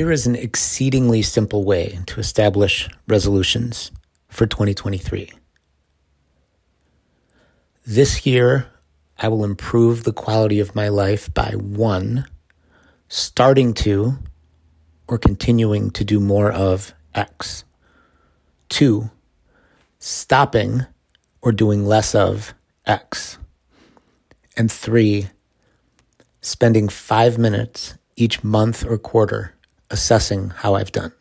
Here is an exceedingly simple way to establish resolutions for 2023. This year, I will improve the quality of my life by one, starting to or continuing to do more of X. Two, stopping or doing less of X. And three, spending five minutes each month or quarter assessing how I've done.